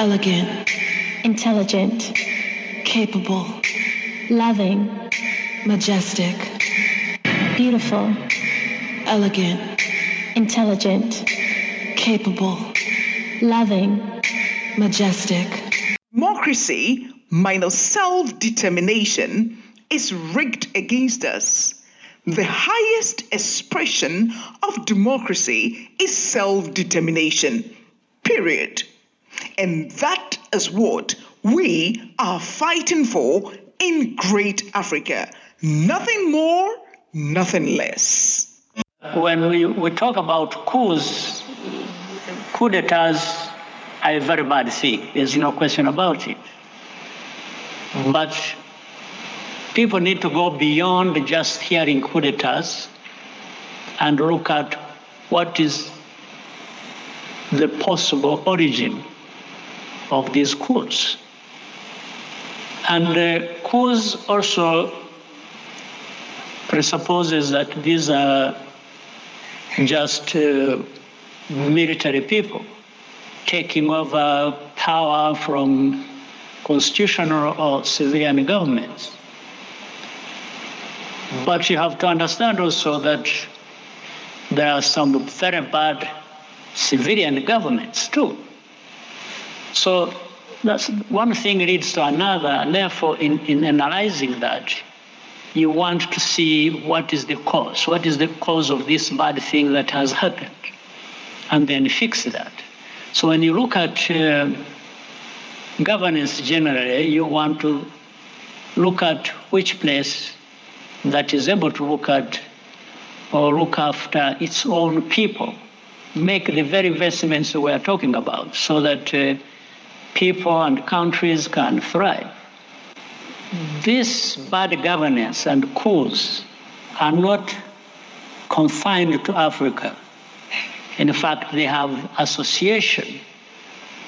elegant, intelligent, capable, loving, majestic, beautiful, elegant, intelligent, capable, loving, majestic. Democracy minus self determination is rigged against us. The highest expression of democracy is self determination, period. And that is what we are fighting for in Great Africa. Nothing more, nothing less. When we, we talk about coups, coup d'etats are a very bad thing. There's no question about it. But people need to go beyond just hearing coup d'etats and look at what is the possible origin of these coups. And uh, coups also presupposes that these are just uh, military people taking over power from constitutional or civilian governments. But you have to understand also that there are some very bad civilian governments too. So that's one thing leads to another, therefore, in, in analyzing that, you want to see what is the cause, what is the cause of this bad thing that has happened, and then fix that. So when you look at uh, governance generally, you want to look at which place that is able to look at or look after its own people, make the very investments we are talking about so that uh, people and countries can thrive. This bad governance and coups are not confined to Africa. In fact, they have association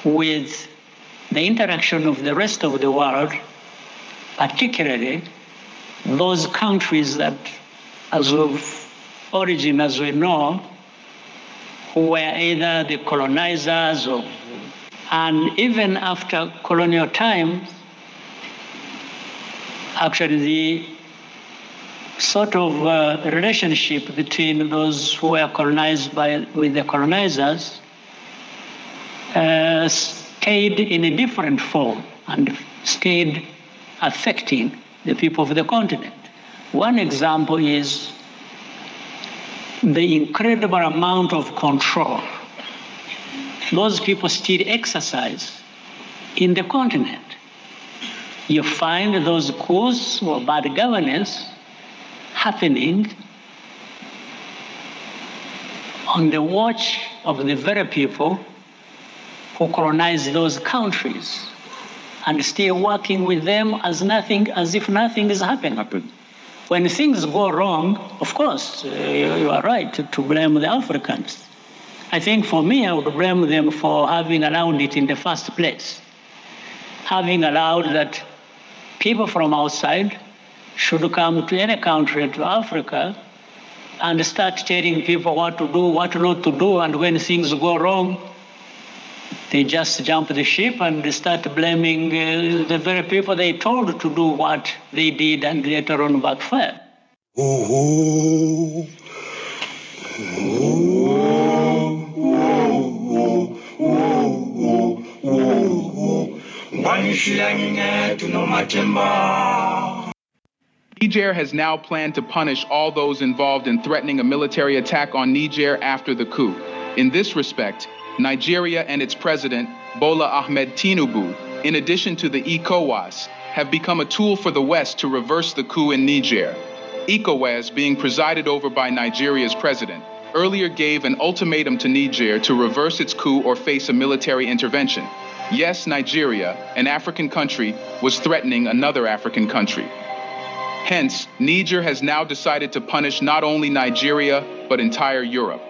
with the interaction of the rest of the world, particularly those countries that, as of origin, as we know, who were either the colonizers or, and even after colonial times, actually the sort of uh, relationship between those who were colonized by with the colonizers uh, stayed in a different form and stayed affecting the people of the continent. One example is the incredible amount of control those people still exercise in the continent. You find those coups or bad governance happening on the watch of the very people who colonize those countries and still working with them as nothing, as if nothing is happening. When things go wrong, of course, uh, you are right to blame the Africans. I think for me, I would blame them for having allowed it in the first place, having allowed that people from outside should come to any country, to Africa, and start telling people what to do, what not to do, and when things go wrong, they just jump the ship and start blaming uh, the very people they told to do what they did and later on backfire. Niger has now planned to punish all those involved in threatening a military attack on Niger after the coup. In this respect, Nigeria and its president, Bola Ahmed Tinubu, in addition to the ECOWAS, have become a tool for the West to reverse the coup in Niger. ECOWAS, being presided over by Nigeria's president, earlier gave an ultimatum to Niger to reverse its coup or face a military intervention. Yes, Nigeria, an African country, was threatening another African country. Hence, Niger has now decided to punish not only Nigeria, but entire Europe.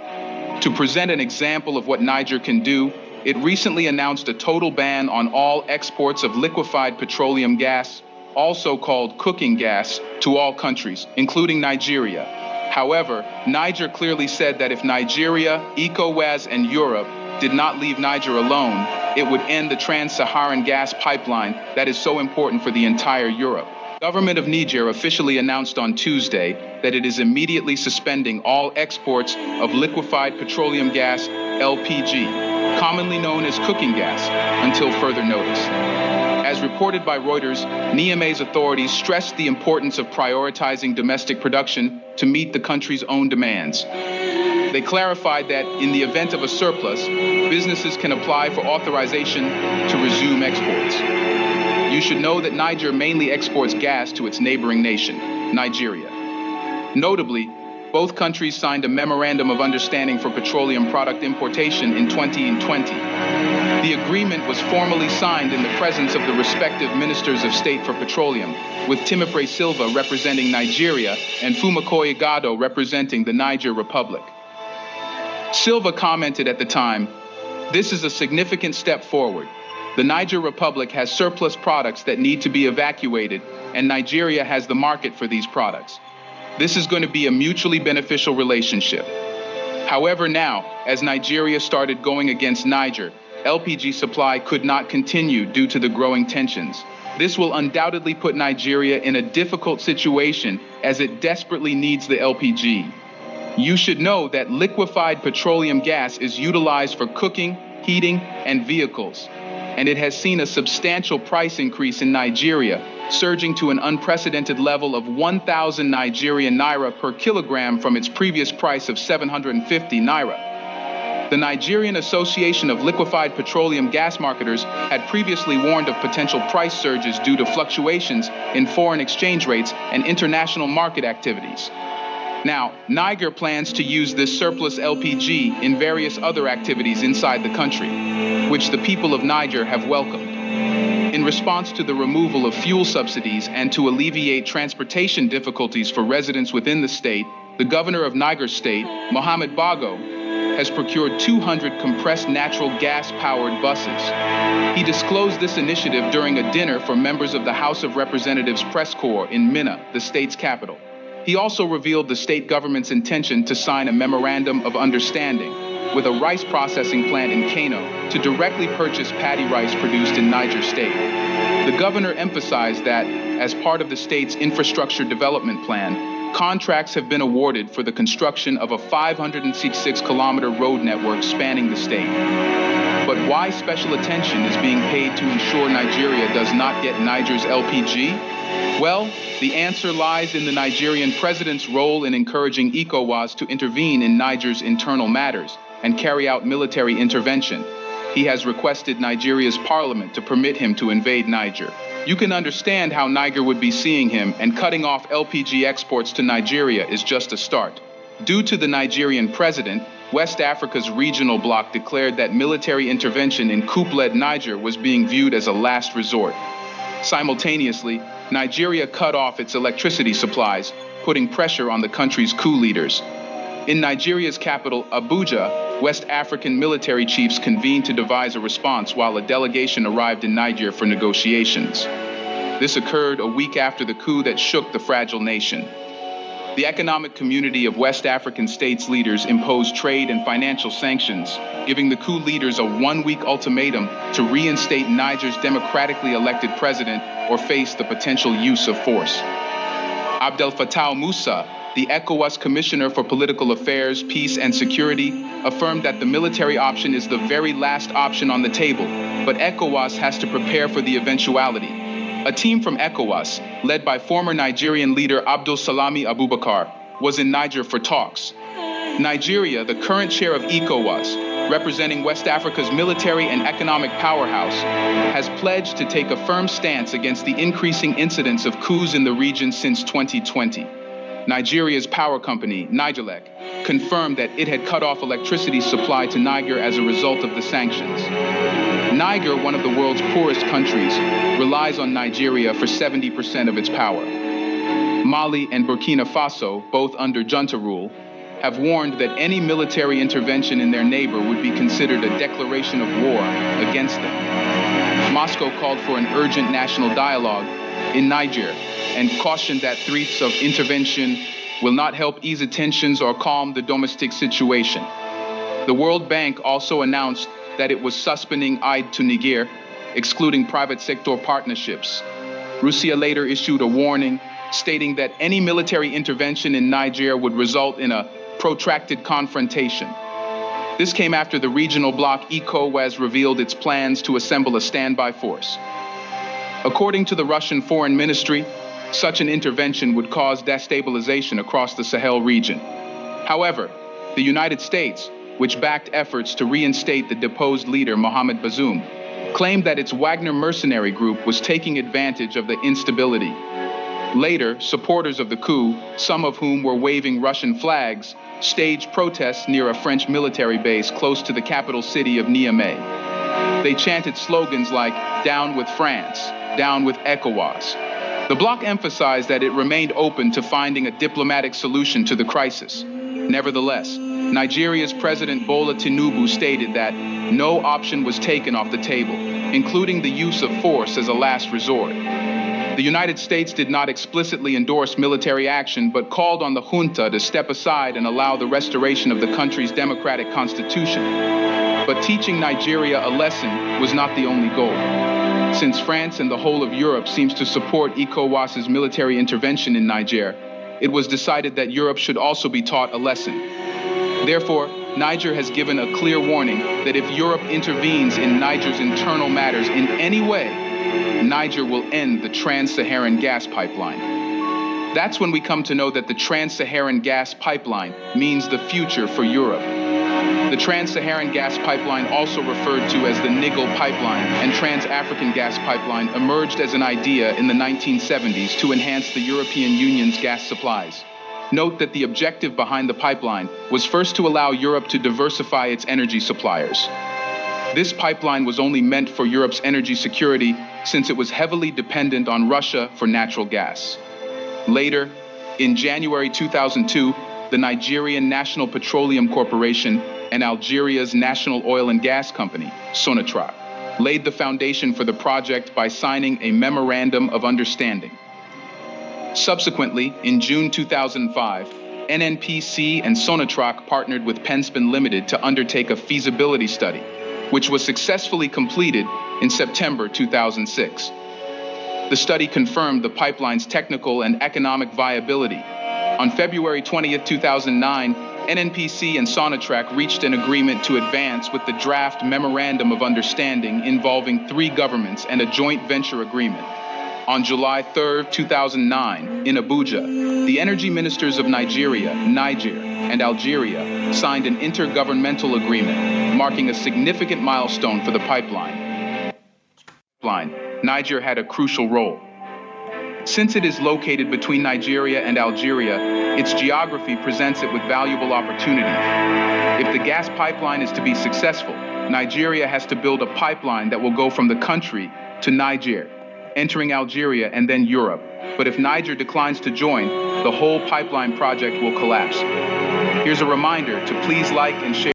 To present an example of what Niger can do, it recently announced a total ban on all exports of liquefied petroleum gas, also called cooking gas, to all countries, including Nigeria. However, Niger clearly said that if Nigeria, ECOWAS, and Europe did not leave Niger alone, it would end the trans-Saharan gas pipeline that is so important for the entire Europe. Government of Niger officially announced on Tuesday that it is immediately suspending all exports of liquefied petroleum gas, LPG, commonly known as cooking gas, until further notice. As reported by Reuters, Niamey's authorities stressed the importance of prioritizing domestic production to meet the country's own demands. They clarified that in the event of a surplus, businesses can apply for authorization to resume exports. You should know that Niger mainly exports gas to its neighboring nation, Nigeria. Notably, both countries signed a memorandum of understanding for petroleum product importation in 2020. The agreement was formally signed in the presence of the respective ministers of state for petroleum, with Timipre Sylva representing Nigeria and Foumakoye Gado representing the Niger Republic. Sylva commented at the time, This is a significant step forward. The Niger Republic has surplus products that need to be evacuated, and Nigeria has the market for these products. This is going to be a mutually beneficial relationship. However, now, as Nigeria started going against Niger, LPG supply could not continue due to the growing tensions. This will undoubtedly put Nigeria in a difficult situation as it desperately needs the LPG. You should know that liquefied petroleum gas is utilized for cooking, heating, and vehicles and it has seen a substantial price increase in Nigeria, surging to an unprecedented level of 1,000 Nigerian naira per kilogram from its previous price of 750 naira. The Nigerian Association of Liquefied Petroleum Gas Marketers had previously warned of potential price surges due to fluctuations in foreign exchange rates and international market activities. Now, Niger plans to use this surplus LPG in various other activities inside the country, which the people of Niger have welcomed. In response to the removal of fuel subsidies and to alleviate transportation difficulties for residents within the state, the governor of Niger State, Mohamed Bago, has procured 200 compressed natural gas powered buses. He disclosed this initiative during a dinner for members of the House of Representatives press corps in Minna, the state's capital. He also revealed the state government's intention to sign a memorandum of understanding with a rice processing plant in Kano to directly purchase paddy rice produced in Niger State. The governor emphasized that, as part of the state's infrastructure development plan, contracts have been awarded for the construction of a 566 kilometer road network spanning the state. But why special attention is being paid to ensure Nigeria does not get Niger's LPG? Well, the answer lies in the Nigerian president's role in encouraging ECOWAS to intervene in Niger's internal matters and carry out military intervention. He has requested Nigeria's parliament to permit him to invade Niger. You can understand how Niger would be seeing him, and cutting off LPG exports to Nigeria is just a start. Due to the Nigerian president, West Africa's regional bloc declared that military intervention in coup led Niger was being viewed as a last resort. Simultaneously, Nigeria cut off its electricity supplies, putting pressure on the country's coup leaders. In Nigeria's capital, Abuja, West African military chiefs convened to devise a response while a delegation arrived in Niger for negotiations. This occurred a week after the coup that shook the fragile nation. The economic community of West African states leaders imposed trade and financial sanctions, giving the coup leaders a one week ultimatum to reinstate Niger's democratically elected president or face the potential use of force. Abdel Fattah Musa, the ECOWAS Commissioner for Political Affairs, Peace, and Security, affirmed that the military option is the very last option on the table, but ECOWAS has to prepare for the eventuality. A team from ECOWAS, led by former Nigerian leader Abdulsalami Abubakar, was in Niger for talks. Nigeria, the current chair of ECOWAS, representing West Africa's military and economic powerhouse, has pledged to take a firm stance against the increasing incidence of coups in the region since 2020. Nigeria's power company, Nigelec, confirmed that it had cut off electricity supply to Niger as a result of the sanctions. Niger, one of the world's poorest countries, relies on Nigeria for 70% of its power. Mali and Burkina Faso, both under junta rule, have warned that any military intervention in their neighbor would be considered a declaration of war against them. Moscow called for an urgent national dialogue in Niger and cautioned that threats of intervention will not help ease tensions or calm the domestic situation. The World Bank also announced that it was suspending aid to Niger, excluding private sector partnerships. Russia later issued a warning stating that any military intervention in Niger would result in a protracted confrontation. This came after the regional bloc ECOWAS revealed its plans to assemble a standby force. According to the Russian Foreign Ministry, such an intervention would cause destabilization across the Sahel region. However, the United States, which backed efforts to reinstate the deposed leader Mohamed Bazoum, claimed that its Wagner mercenary group was taking advantage of the instability. Later, supporters of the coup, some of whom were waving Russian flags, staged protests near a French military base close to the capital city of Niamey. They chanted slogans like, Down with France, Down with ECOWAS. The bloc emphasized that it remained open to finding a diplomatic solution to the crisis. Nevertheless, Nigeria's President Bola Tinubu stated that no option was taken off the table, including the use of force as a last resort. The United States did not explicitly endorse military action, but called on the junta to step aside and allow the restoration of the country's democratic constitution. But teaching Nigeria a lesson was not the only goal. Since France and the whole of Europe seems to support ECOWAS's military intervention in Niger, it was decided that Europe should also be taught a lesson. Therefore, Niger has given a clear warning that if Europe intervenes in Niger's internal matters in any way, Niger will end the Trans Saharan gas pipeline. That's when we come to know that the Trans Saharan gas pipeline means the future for Europe. The Trans Saharan gas pipeline, also referred to as the NIGAL pipeline and Trans African gas pipeline, emerged as an idea in the 1970s to enhance the European Union's gas supplies. Note that the objective behind the pipeline was first to allow Europe to diversify its energy suppliers. This pipeline was only meant for Europe's energy security since it was heavily dependent on Russia for natural gas. Later, in January 2002, the Nigerian National Petroleum Corporation and Algeria's national oil and gas company, Sonatrach, laid the foundation for the project by signing a memorandum of understanding. Subsequently, in June 2005, NNPC and Sonatrach partnered with Penspen Limited to undertake a feasibility study which was successfully completed in September 2006. The study confirmed the pipeline's technical and economic viability. On February 20, 2009, NNPC and Sonatrach reached an agreement to advance with the draft Memorandum of Understanding involving three governments and a joint venture agreement. On July 3, 2009, in Abuja, the energy ministers of Nigeria, Niger, and Algeria signed an intergovernmental agreement marking a significant milestone for the pipeline. Niger had a crucial role. Since it is located between Nigeria and Algeria, its geography presents it with valuable opportunity. If the gas pipeline is to be successful, Nigeria has to build a pipeline that will go from the country to Niger entering Algeria and then Europe. But if Niger declines to join, the whole pipeline project will collapse. Here's a reminder to please like and share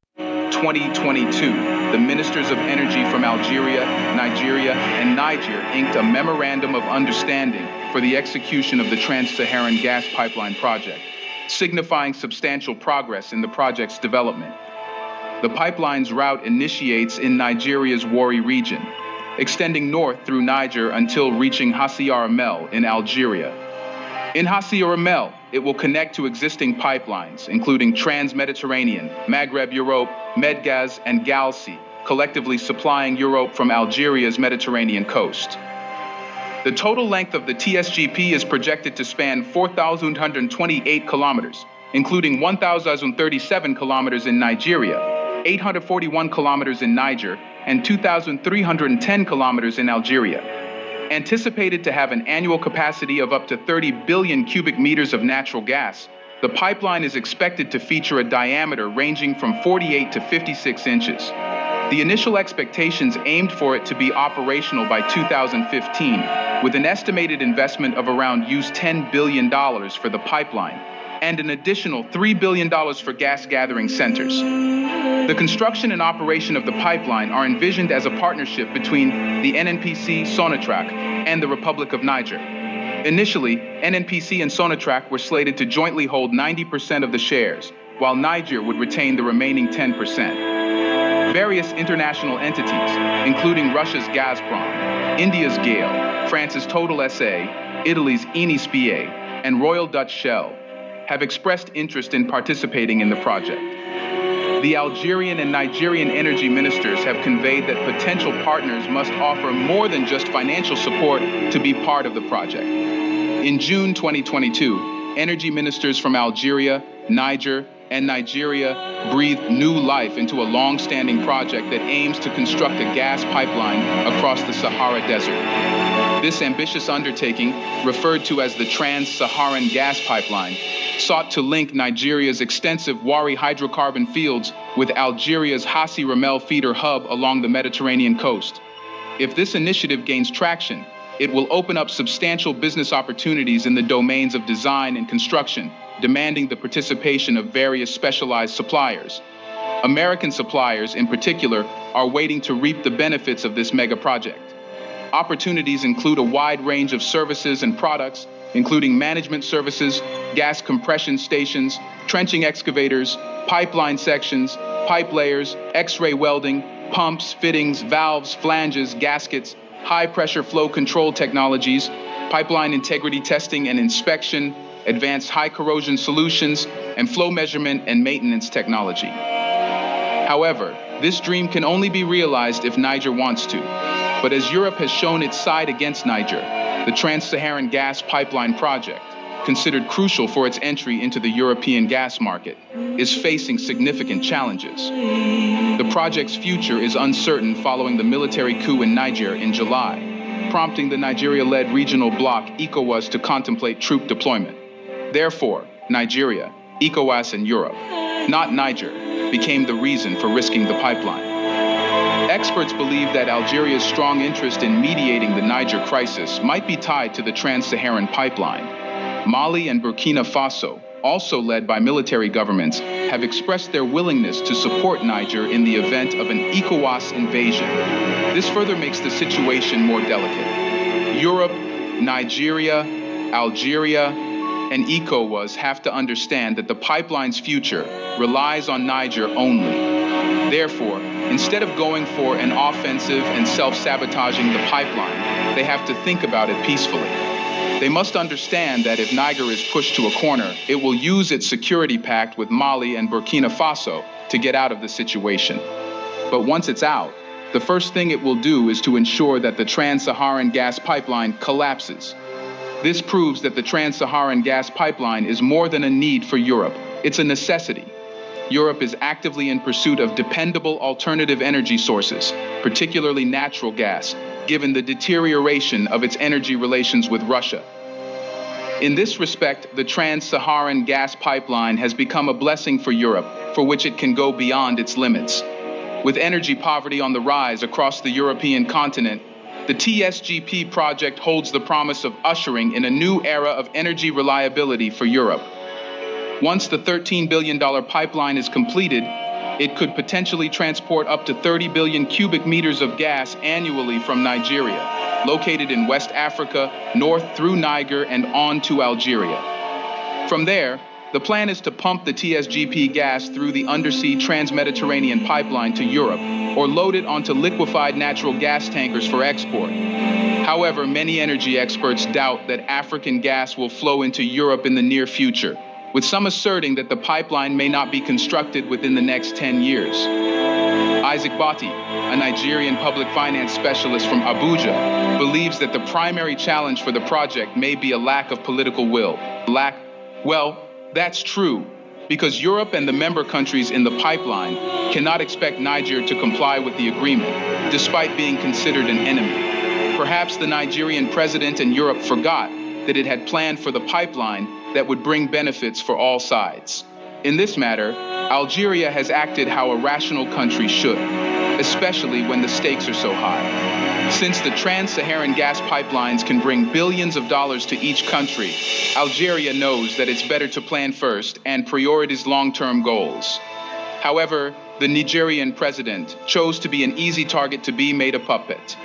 2022. The ministers of energy from Algeria, Nigeria, and Niger inked a memorandum of understanding for the execution of the Trans-Saharan gas pipeline project, signifying substantial progress in the project's development. The pipeline's route initiates in Nigeria's Warri region, extending north through Niger until reaching Hassi R'Mel in Algeria. In Hassi R'Mel, it will connect to existing pipelines, including Trans-Mediterranean, Maghreb Europe, Medgaz, and Galsi, collectively supplying Europe from Algeria's Mediterranean coast. The total length of the TSGP is projected to span 4,128 kilometers, including 1,037 kilometers in Nigeria, 841 kilometers in Niger, and 2,310 kilometers in Algeria. Anticipated to have an annual capacity of up to 30 billion cubic meters of natural gas, the pipeline is expected to feature a diameter ranging from 48 to 56 inches. The initial expectations aimed for it to be operational by 2015, with an estimated investment of around US $10 billion for the pipeline and an additional $3 billion for gas gathering centers. The construction and operation of the pipeline are envisioned as a partnership between the NNPC Sonatrach and the Republic of Niger. Initially, NNPC and Sonatrach were slated to jointly hold 90% of the shares, while Niger would retain the remaining 10%. Various international entities, including Russia's Gazprom, India's GAIL, France's Total SA, Italy's Eni SpA, and Royal Dutch Shell, have expressed interest in participating in the project. The Algerian and Nigerian energy ministers have conveyed that potential partners must offer more than just financial support to be part of the project. In June 2022, energy ministers from Algeria, Niger, and Nigeria breathed new life into a long standing project that aims to construct a gas pipeline across the Sahara Desert. This ambitious undertaking, referred to as the Trans Saharan Gas Pipeline, sought to link Nigeria's extensive Warri hydrocarbon fields with Algeria's Hassi R'Mel feeder hub along the Mediterranean coast. If this initiative gains traction, it will open up substantial business opportunities in the domains of design and construction, demanding the participation of various specialized suppliers. American suppliers, in particular, are waiting to reap the benefits of this mega project. Opportunities include a wide range of services and products, including management services, gas compression stations, trenching excavators, pipeline sections, pipe layers, X ray welding, pumps, fittings, valves, flanges, gaskets, high pressure flow control technologies, pipeline integrity testing and inspection, advanced high corrosion solutions, and flow measurement and maintenance technology. However, this dream can only be realized if Niger wants to. But as Europe has shown its side against Niger, the Trans Saharan Gas Pipeline Project, considered crucial for its entry into the European gas market, is facing significant challenges. The project's future is uncertain following the military coup in Niger in July, prompting the Nigeria led regional bloc ECOWAS to contemplate troop deployment. Therefore, Nigeria, ECOWAS, and Europe, not Niger, became the reason for risking the pipeline. Experts believe that Algeria's strong interest in mediating the Niger crisis might be tied to the Trans Saharan pipeline. Mali and Burkina Faso, also led by military governments, have expressed their willingness to support Niger in the event of an ECOWAS invasion. This further makes the situation more delicate. Europe, Nigeria, Algeria, and ECOWAS have to understand that the pipeline's future relies on Niger only. Therefore, instead of going for an offensive and self sabotaging the pipeline, they have to think about it peacefully. They must understand that if Niger is pushed to a corner, it will use its security pact with Mali and Burkina Faso to get out of the situation. But once it's out, the first thing it will do is to ensure that the Trans Saharan gas pipeline collapses. This proves that the Trans Saharan gas pipeline is more than a need for Europe, it's a necessity. Europe is actively in pursuit of dependable alternative energy sources, particularly natural gas, given the deterioration of its energy relations with Russia. In this respect, the Trans Saharan gas pipeline has become a blessing for Europe, for which it can go beyond its limits. With energy poverty on the rise across the European continent, the TSGP project holds the promise of ushering in a new era of energy reliability for Europe. Once the $13 billion pipeline is completed, it could potentially transport up to 30 billion cubic meters of gas annually from Nigeria, located in West Africa, north through Niger and on to Algeria. From there, the plan is to pump the TSGP gas through the undersea Trans-Mediterranean pipeline to Europe or load it onto liquefied natural gas tankers for export. However, many energy experts doubt that African gas will flow into Europe in the near future with some asserting that the pipeline may not be constructed within the next 10 years. Isaac Bati, a Nigerian public finance specialist from Abuja, believes that the primary challenge for the project may be a lack of political will. Lack, well, that's true, because Europe and the member countries in the pipeline cannot expect Niger to comply with the agreement, despite being considered an enemy. Perhaps the Nigerian president and Europe forgot that it had planned for the pipeline that would bring benefits for all sides. In this matter, Algeria has acted how a rational country should, especially when the stakes are so high. Since the trans Saharan gas pipelines can bring billions of dollars to each country, Algeria knows that it's better to plan first and prioritize long term goals. However, the Nigerian president chose to be an easy target to be made a puppet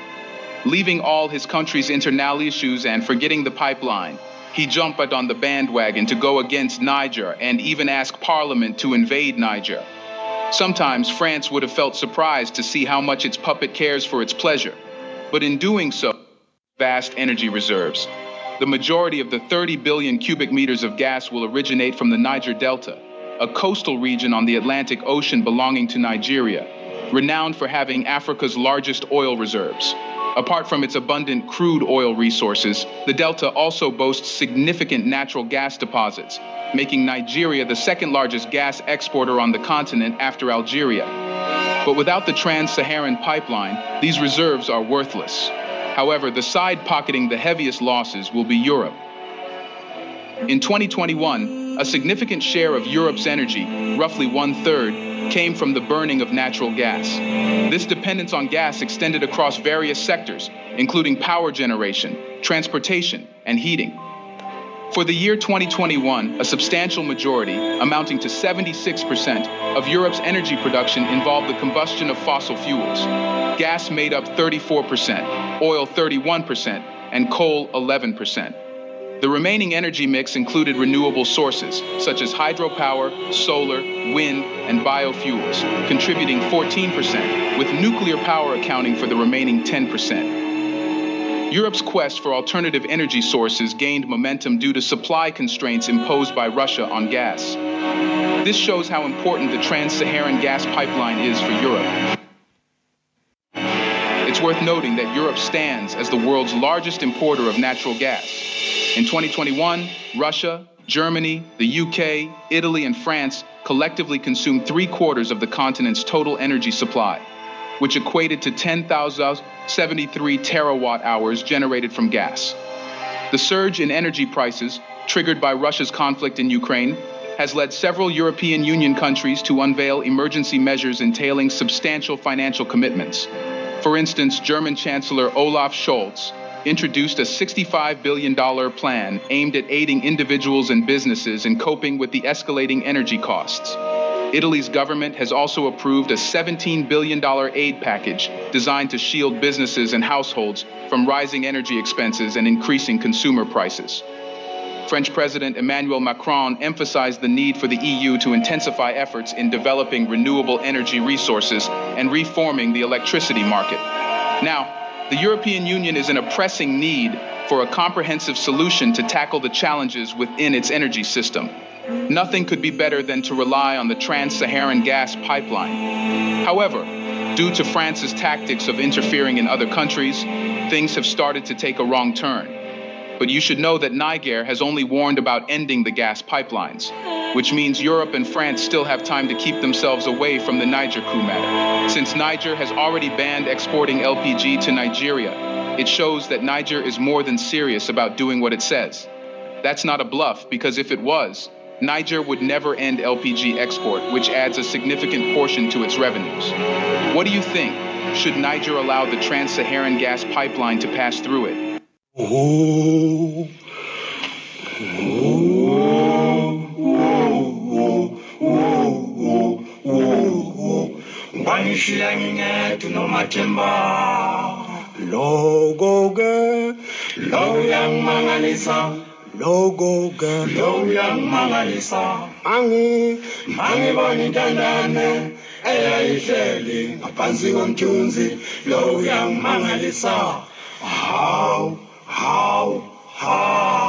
leaving all his country's internal issues and forgetting the pipeline. He jumped on the bandwagon to go against Niger and even ask Parliament to invade Niger. Sometimes France would have felt surprised to see how much its puppet cares for its pleasure, but in doing so, vast energy reserves. The majority of the 30 billion cubic meters of gas will originate from the Niger Delta, a coastal region on the Atlantic Ocean belonging to Nigeria, renowned for having Africa's largest oil reserves. Apart from its abundant crude oil resources, the Delta also boasts significant natural gas deposits, making Nigeria the second largest gas exporter on the continent after Algeria. But without the Trans Saharan pipeline, these reserves are worthless. However, the side pocketing the heaviest losses will be Europe. In 2021, a significant share of Europe's energy, roughly one third, came from the burning of natural gas. This dependence on gas extended across various sectors, including power generation, transportation, and heating. For the year 2021, a substantial majority, amounting to 76%, of Europe's energy production involved the combustion of fossil fuels. Gas made up 34%, oil 31%, and coal 11%. The remaining energy mix included renewable sources, such as hydropower, solar, wind, and biofuels, contributing 14%, with nuclear power accounting for the remaining 10%. Europe's quest for alternative energy sources gained momentum due to supply constraints imposed by Russia on gas. This shows how important the Trans Saharan gas pipeline is for Europe. It's worth noting that Europe stands as the world's largest importer of natural gas. In 2021, Russia, Germany, the UK, Italy, and France collectively consumed three quarters of the continent's total energy supply, which equated to 10,073 terawatt hours generated from gas. The surge in energy prices, triggered by Russia's conflict in Ukraine, has led several European Union countries to unveil emergency measures entailing substantial financial commitments. For instance, German Chancellor Olaf Scholz introduced a $65 billion plan aimed at aiding individuals and businesses in coping with the escalating energy costs. Italy's government has also approved a $17 billion aid package designed to shield businesses and households from rising energy expenses and increasing consumer prices. French President Emmanuel Macron emphasized the need for the EU to intensify efforts in developing renewable energy resources and reforming the electricity market. Now, the European Union is in a pressing need for a comprehensive solution to tackle the challenges within its energy system. Nothing could be better than to rely on the Trans Saharan gas pipeline. However, due to France's tactics of interfering in other countries, things have started to take a wrong turn. But you should know that Niger has only warned about ending the gas pipelines which means Europe and France still have time to keep themselves away from the Niger coup matter. Since Niger has already banned exporting LPG to Nigeria, it shows that Niger is more than serious about doing what it says. That's not a bluff, because if it was, Niger would never end LPG export, which adds a significant portion to its revenues. What do you think? Should Niger allow the Trans Saharan gas pipeline to pass through it? Wangishiya ngingethu nomathemba logo ke lo uyangimangalisa logo ke lo uyangimangalisa angi mangibona intandane eyayihleli ngaphansi komthunzi lo uyangimangalisa hawu how How?